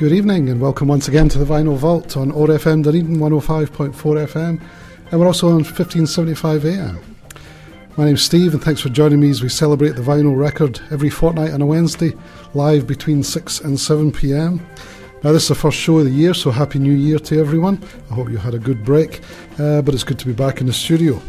Good evening and welcome once again to the Vinyl Vault on OAR FM Dunedin 105.4 FM and we're also on 1575 AM. My name's Steve and thanks for joining me as we celebrate the vinyl record every fortnight on a Wednesday, live between 6 and 7 pm. Now, this is the first show of the year, so Happy New Year to everyone. I hope you had a good break, uh, but it's good to be back in the studio.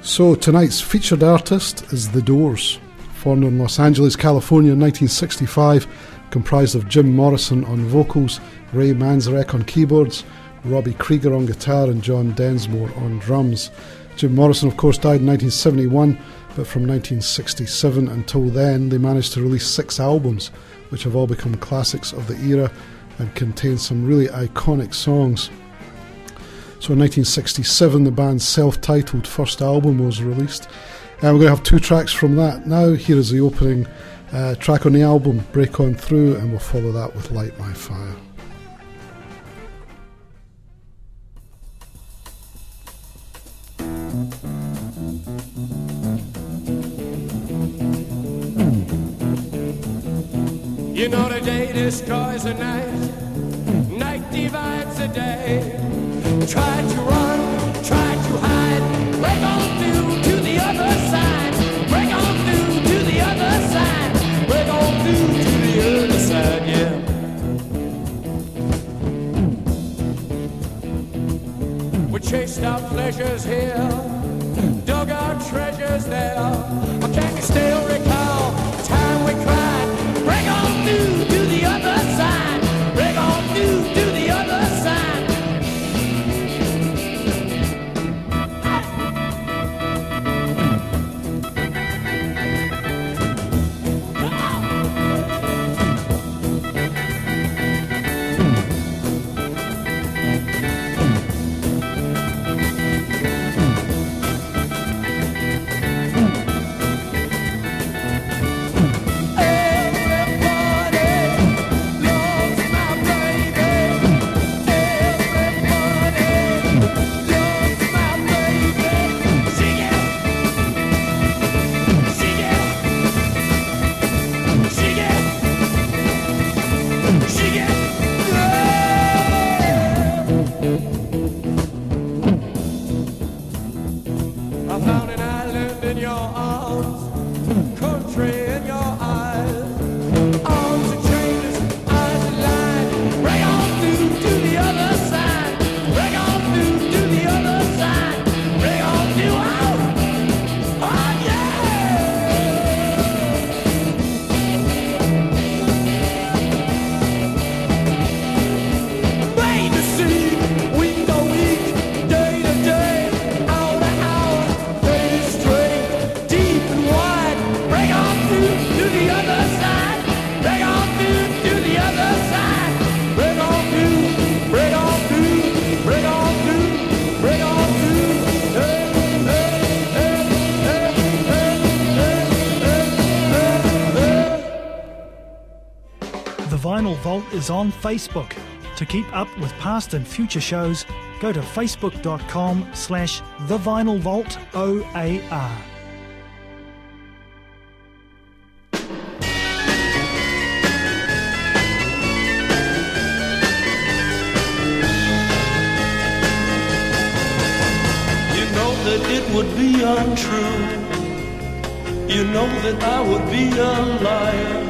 So, tonight's featured artist is The Doors. Formed in Los Angeles, California in 1965, comprised of Jim Morrison on vocals, Ray Manzarek on keyboards, Robbie Krieger on guitar, and John Densmore on drums. Jim Morrison, of course, died in 1971, but from 1967 until then, they managed to release six albums, which have all become classics of the era and contain some really iconic songs. So in 1967, the band's self titled first album was released. And we're going to have two tracks from that. Now, here is the opening uh, track on the album, Break On Through, and we'll follow that with Light My Fire. You know the day destroys the night, night divides the day. Try to run, chased our pleasures here, dug our treasures there. Or can you still is on Facebook. To keep up with past and future shows, go to facebook.com slash The Vinyl Vault OAR. You know that it would be untrue. You know that I would be a liar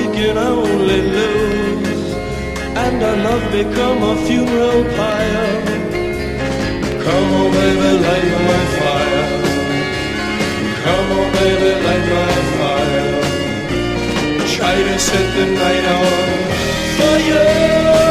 can only lose. And our love become a funeral pyre. Come on, baby, light my fire. Come on, baby, light my fire. Try to set the night on fire.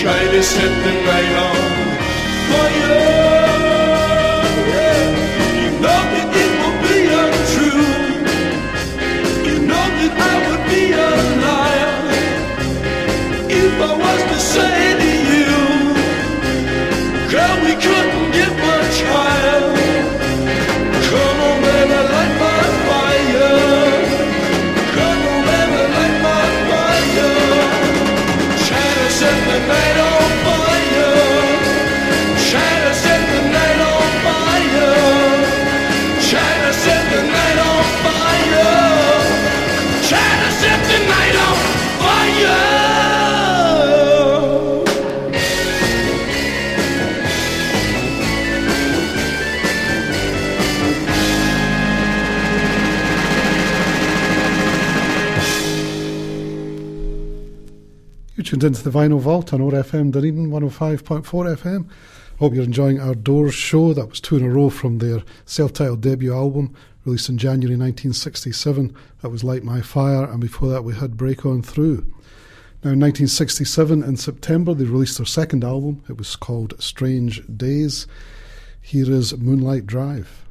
Try to set the night on tuned into the Vinyl Vault on OAR FM Dunedin 105.4 FM. Hope you're enjoying our Doors show. That was two in a row from their self titled debut album, released in January 1967. That was Light My Fire, and before that we had Break On Through. Now, in 1967, in September, they released their second album. It was called Strange Days. Here is Moonlight Drive.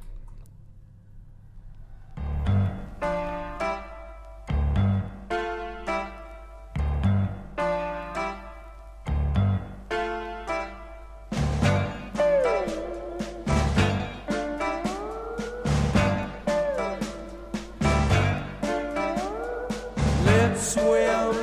Swim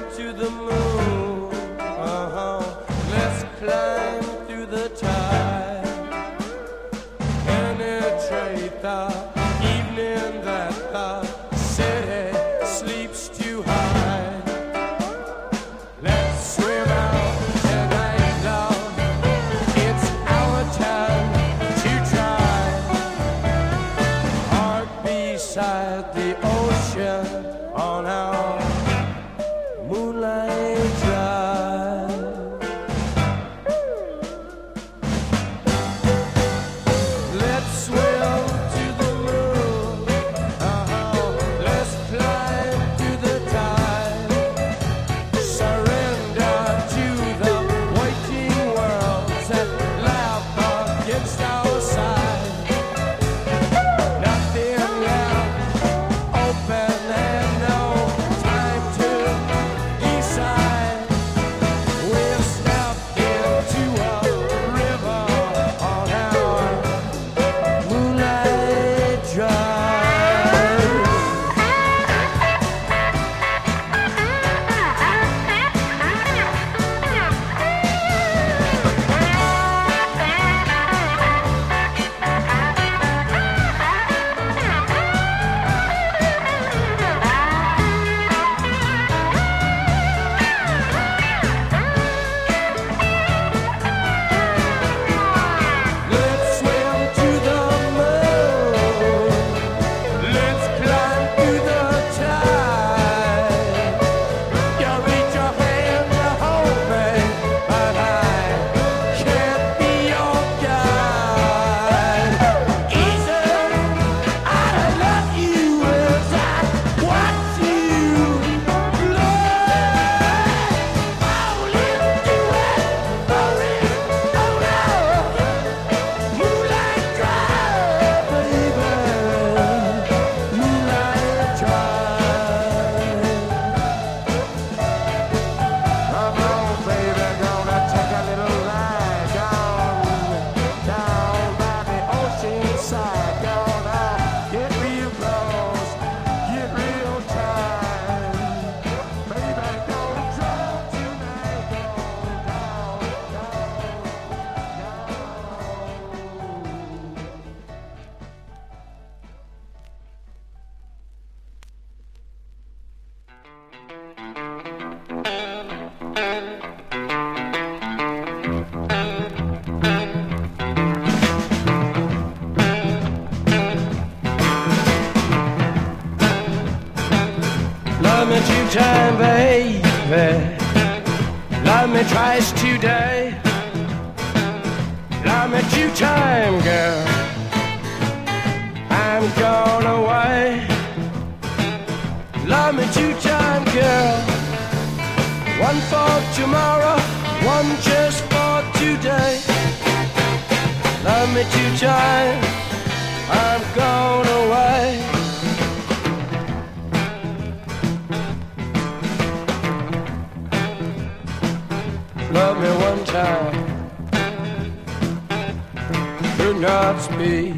not speak.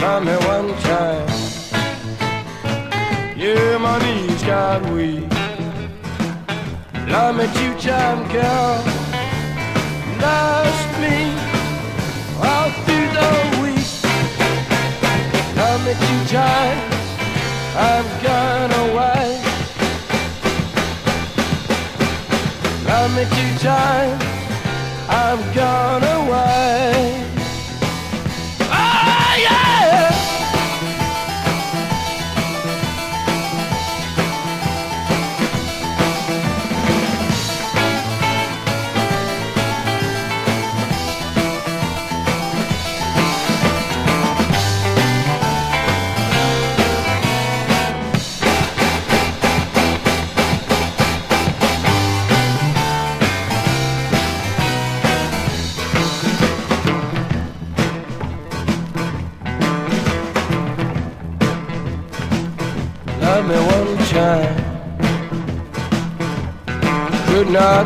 Love me one time. Yeah, my knees got weak. Love me two time, girl. Lost me all through the week. Love me two times. I'm gone away. Love me two times. I'm gone away.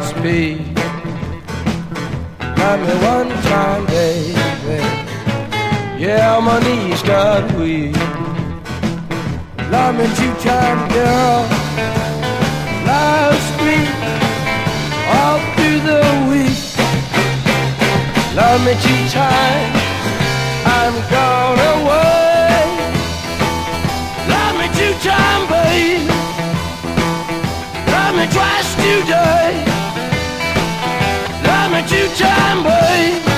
Speak. Love me one time, baby. Yeah, my knees got weak. Love me two time, girl. Lost me all through the week. Love me two times. I'm gone away. Love me two time, babe. Love me twice today. Two time, babe.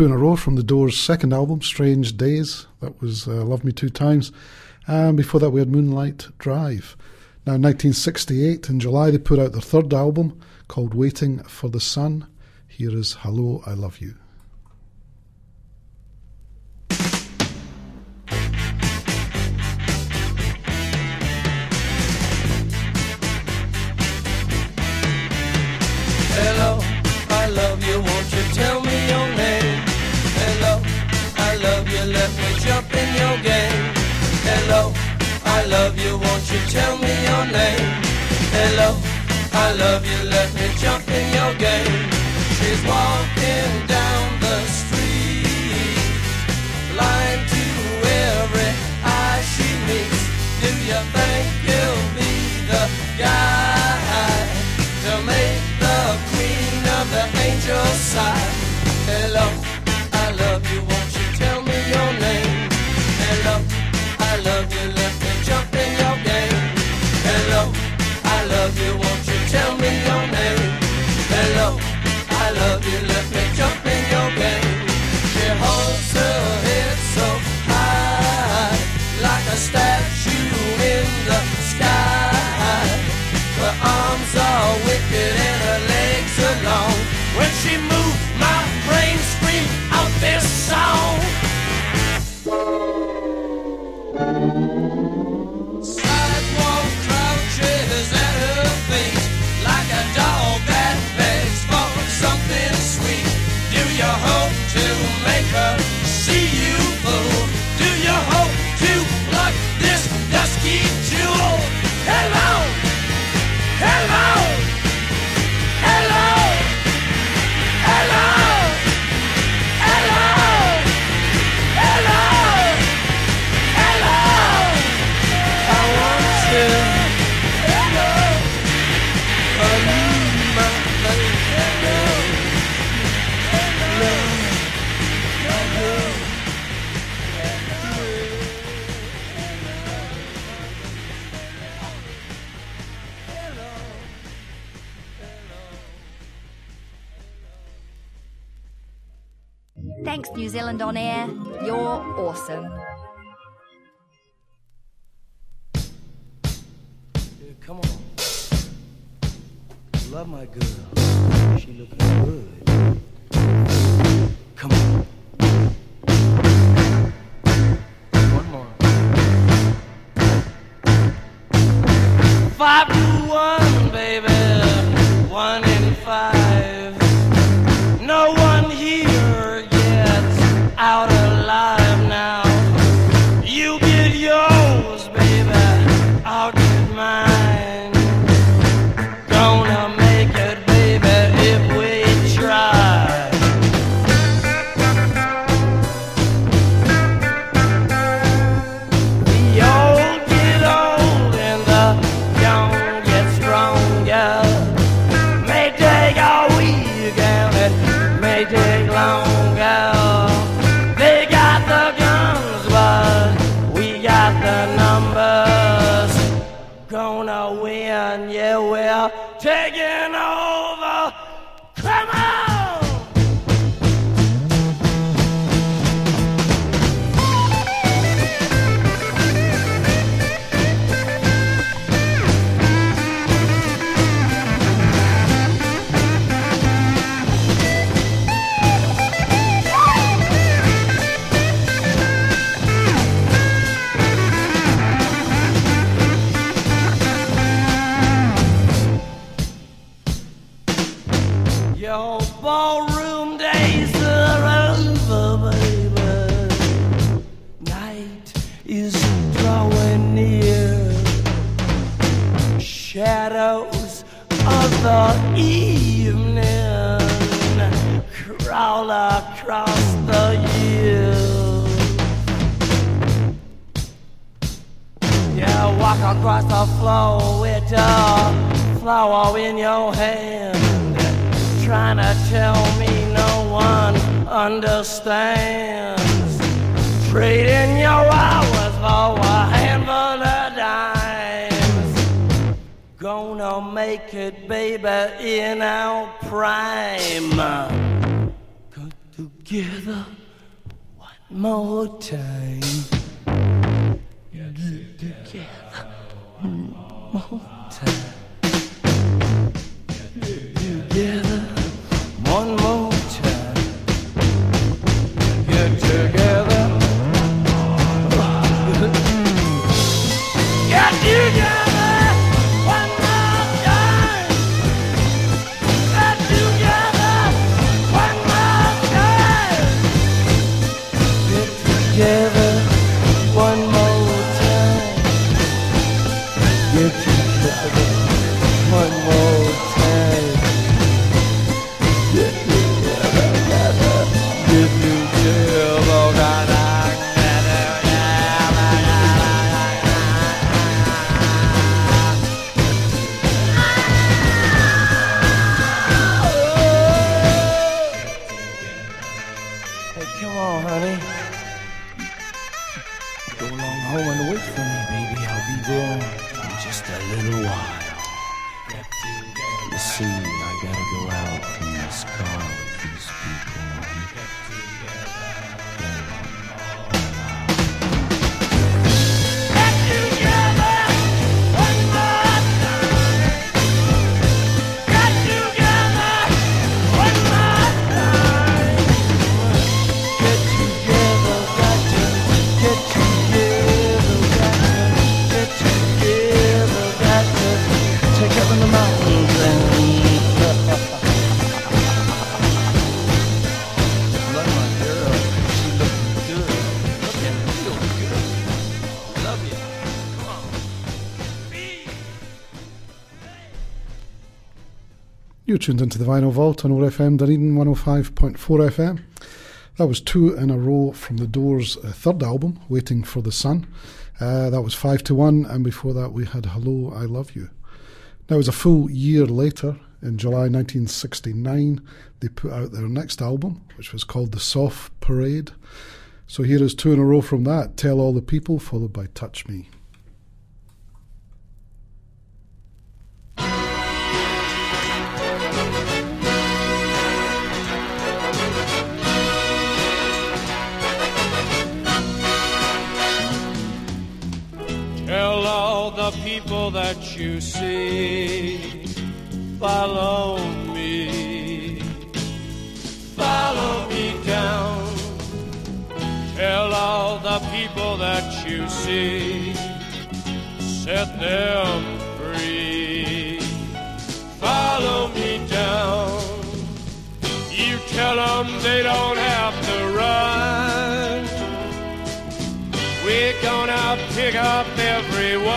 Two in a row from the Doors' second album, Strange Days. That was uh, Love Me Two Times. And before that, we had Moonlight Drive. Now, 1968, in July, they put out their third album called Waiting for the Sun. Here is Hello, I Love You. Love you, won't you tell me your name? Hello, I love you, let me jump in your game. She's walking down come on. Love my girl. She looking good. Come on. One more. Five Shadows of the evening crawl across the years. Yeah, walk across the floor with a flower in your hand. Trying to tell me no one understands. Trading your hours for a handful of dimes. Gonna make it, baby, in our prime. Come together one more time. Get together one more time. Get together one more time. Get together. Just a little while. You see, I gotta go out in this car with these people. Tuned into the Vinyl Vault on OAR FM Dunedin 105.4 FM. That was two in a row from the Doors' uh, third album, Waiting for the Sun. Uh, that was five to one, and before that we had Hello, I Love You. Now, it was a full year later, in July 1969, they put out their next album, which was called The Soft Parade. So here is two in a row from that Tell All the People, followed by Touch Me. All the people that you see. Follow me. Follow me down. Tell all the people that you see. Set them free. Follow me down. You tell them they don't have to run. We're gonna pick up everyone.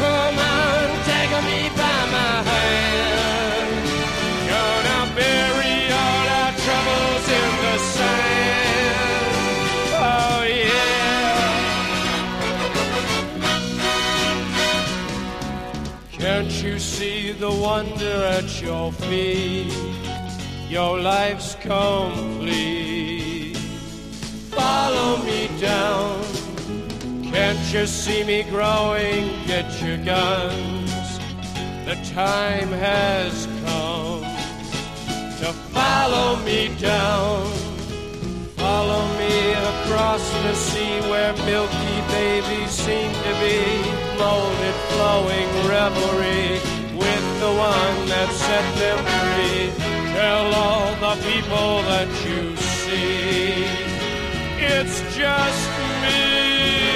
Come on, take me by my hand. Gonna bury all our troubles in the sand. Oh yeah. Can't you see the wonder at your feet? Your life's complete. Follow me down. Can't you see me growing? Get your guns. The time has come to follow me down. Follow me across the sea where milky babies seem to be molded, flowing revelry with the one that set them free. Tell all the people that you see it's just me.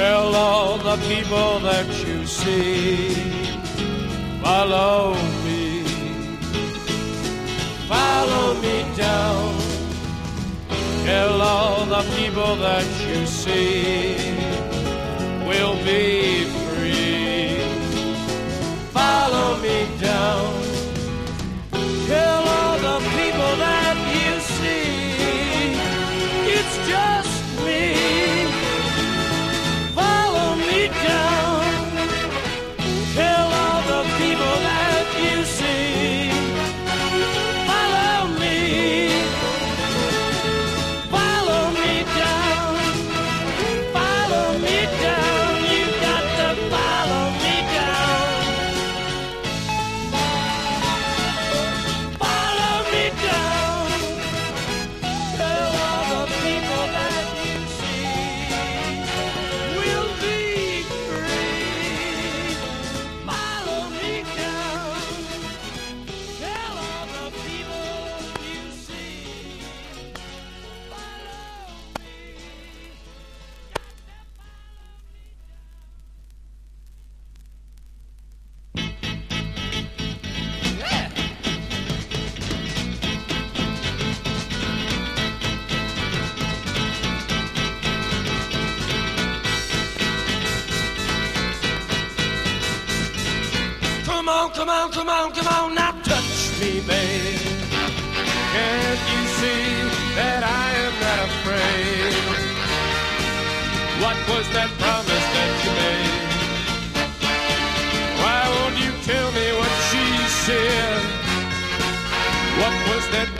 Tell all the people that you see, follow me, follow me down. Tell all the people that you see, will be that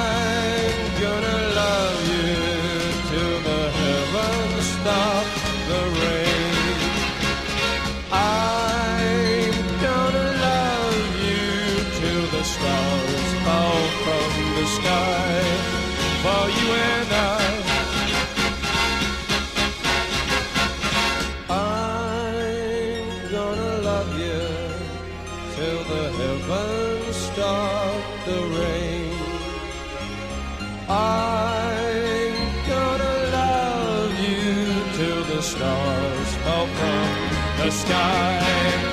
the sky.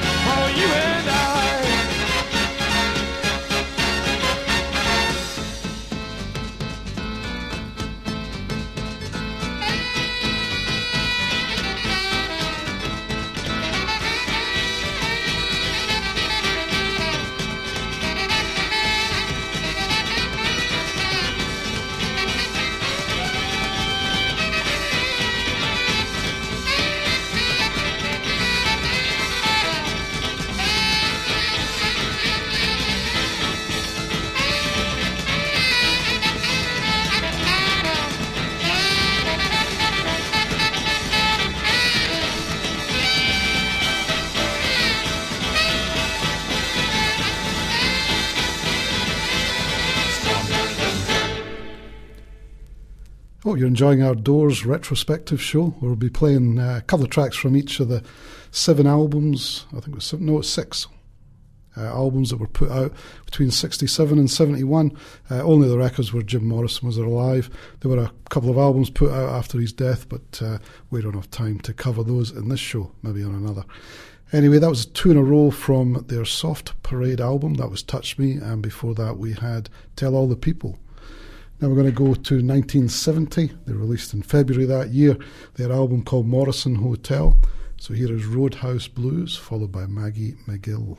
Hope you're enjoying our Doors retrospective show. We'll be playing uh, a couple of tracks from each of the seven albums. I think it was seven, no, six uh, albums that were put out between 67 and 71. Uh, only the records where Jim Morrison was alive. There were a couple of albums put out after his death, but uh, we don't have time to cover those in this show, maybe on another. Anyway, that was two in a row from their Soft Parade album. That was Touch Me, and before that we had Tell All the People. Now we're going to go to 1970. They released in February that year their album called Morrison Hotel. So here is Roadhouse Blues, followed by Maggie M'Gill.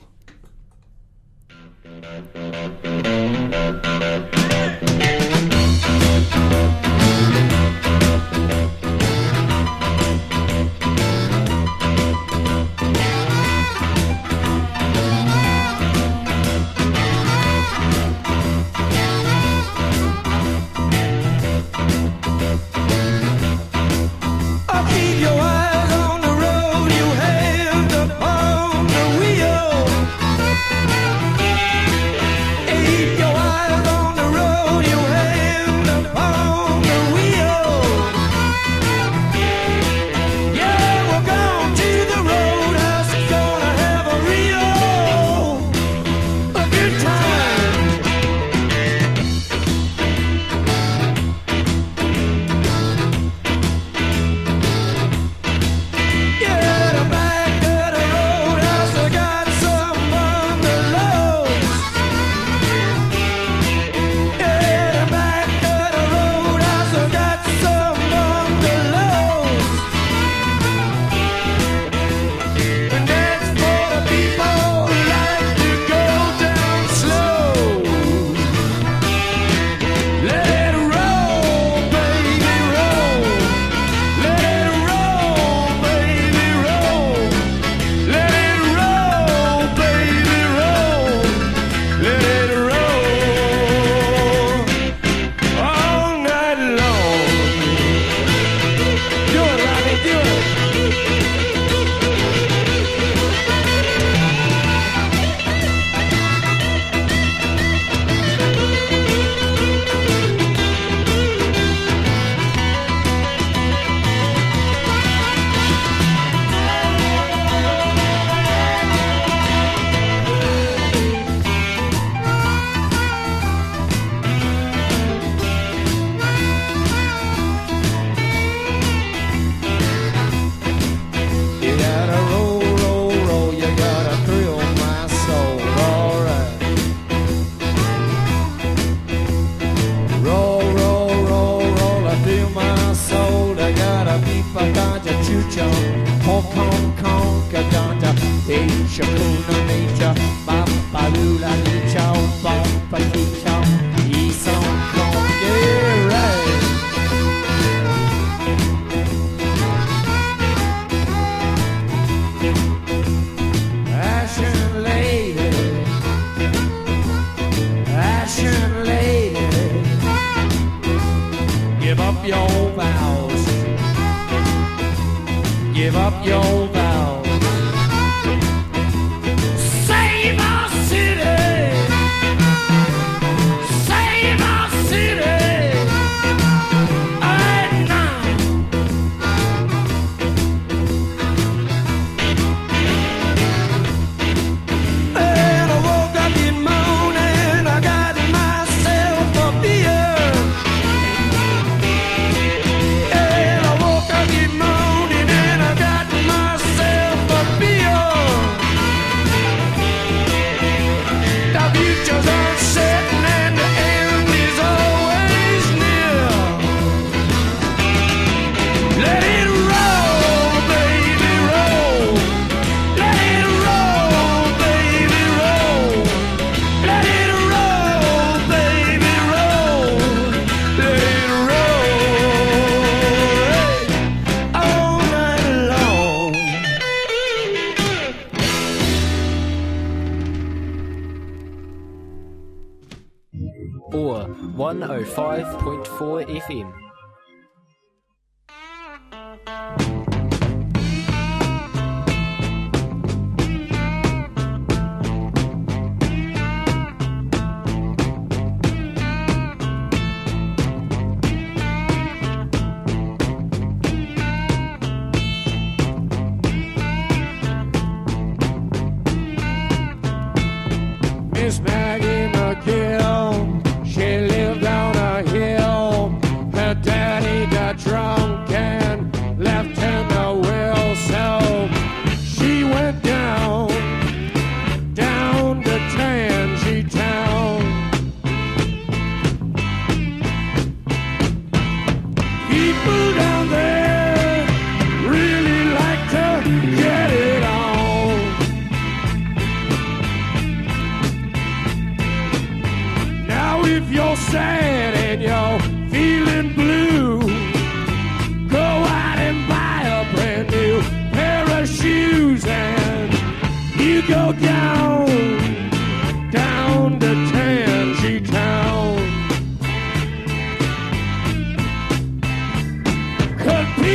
105.4 FM.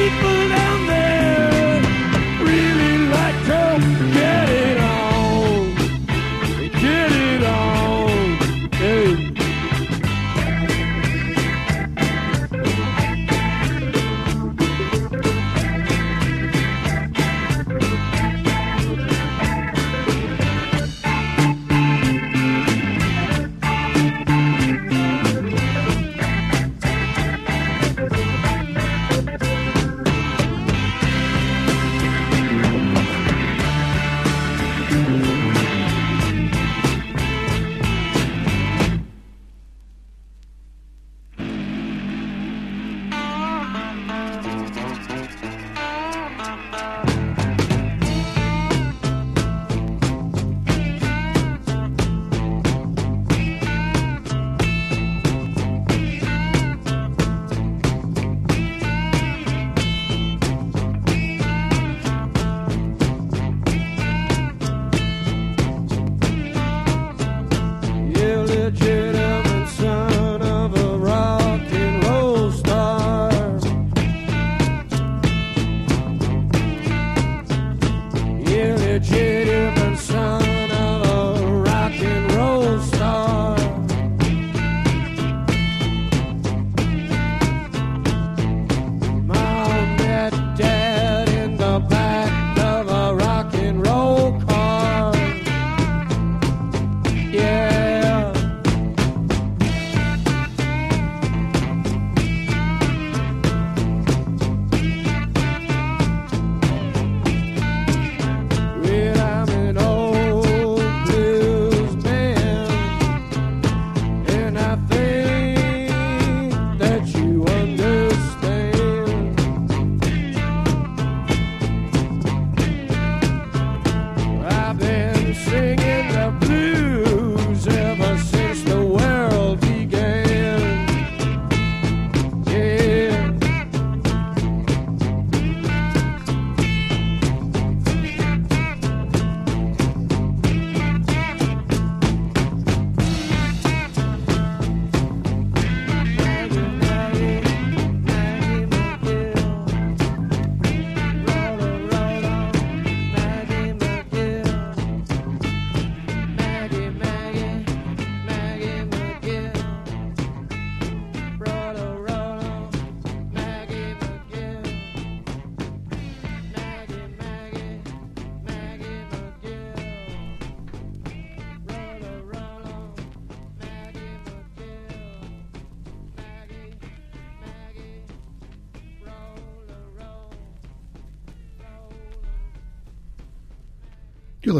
People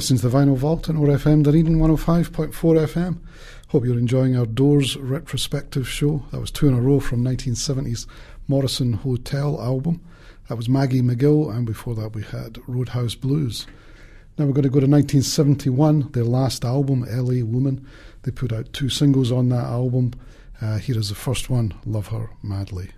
listening to the Vinyl Vault on OAR FM Dunedin 105.4 FM. Hope you're enjoying our Doors retrospective show. That was two in a row from 1970s Morrison Hotel album. That was Maggie M'Gill, and before that we had Roadhouse Blues. Now we're going to go to 1971, their last album, LA Woman. They put out two singles on that album. Uh, here is the first one, Love Her Madly.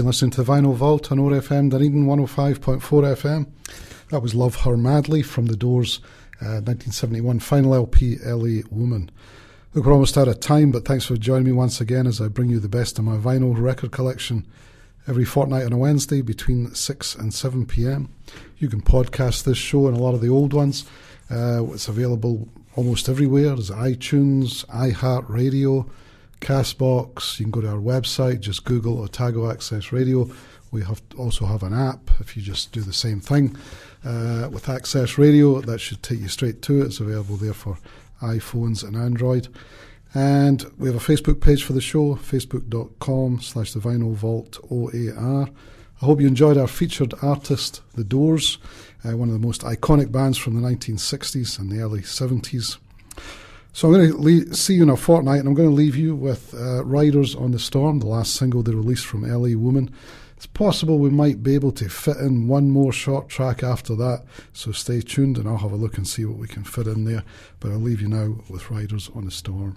Been listening to the Vinyl Vault on OAR FM Dunedin 105.4 FM. That was Love Her Madly from the Doors' uh, 1971 final LP, LA Woman. Look, we're almost out of time, but thanks for joining me once again as I bring you the best of my vinyl record collection every fortnight on a Wednesday between 6 and 7 pm. You can podcast this show and a lot of the old ones. Uh, it's available almost everywhere. There's iTunes, iHeartRadio, Castbox. You can go to our website, just Google Otago Access Radio. We have also have an app. If you just do the same thing uh, with Access Radio, that should take you straight to it. It's available there for iPhones and Android. And we have a Facebook page for the show, facebook.com slash the vinyl vault OAR. I hope you enjoyed our featured artist, The Doors, uh, one of the most iconic bands from the 1960s and the early 70s. So I'm going to see you in a fortnight, and I'm going to leave you with uh, Riders on the Storm, the last single they released from LA Woman. It's possible we might be able to fit in one more short track after that, so stay tuned and I'll have a look and see what we can fit in there. But I'll leave you now with Riders on the Storm.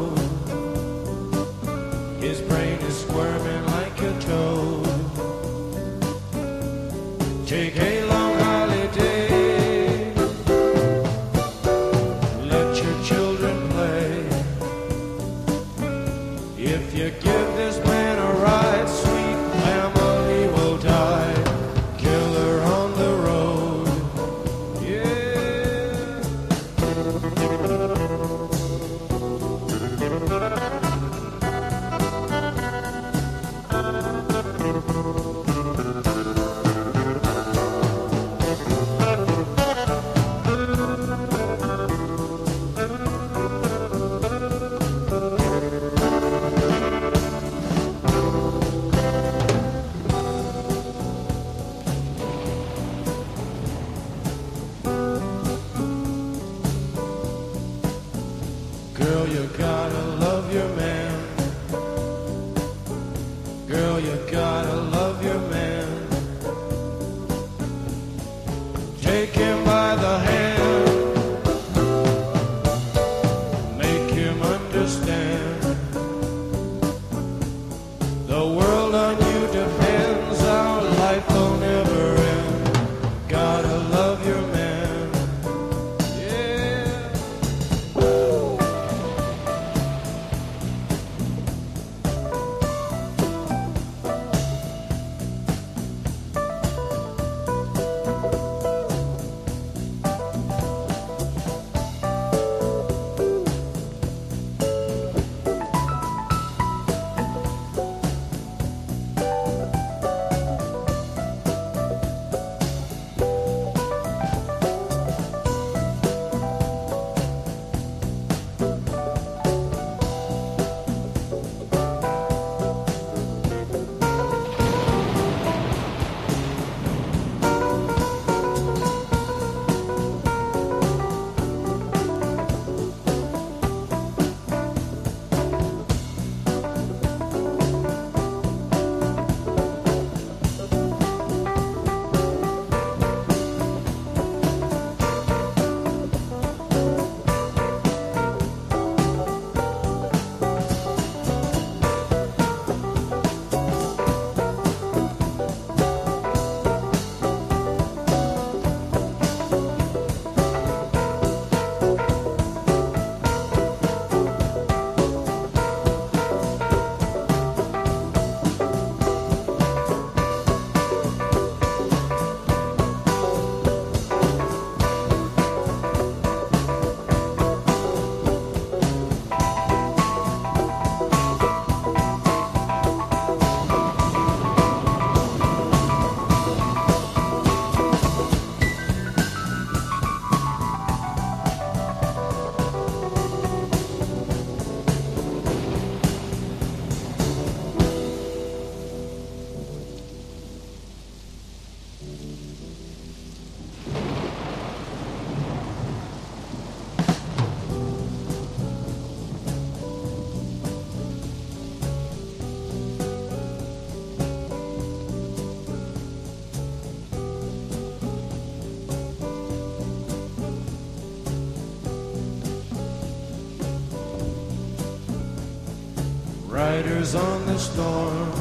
Riders on the storm.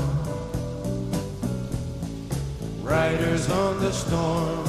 Riders on the storm.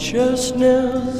consciousness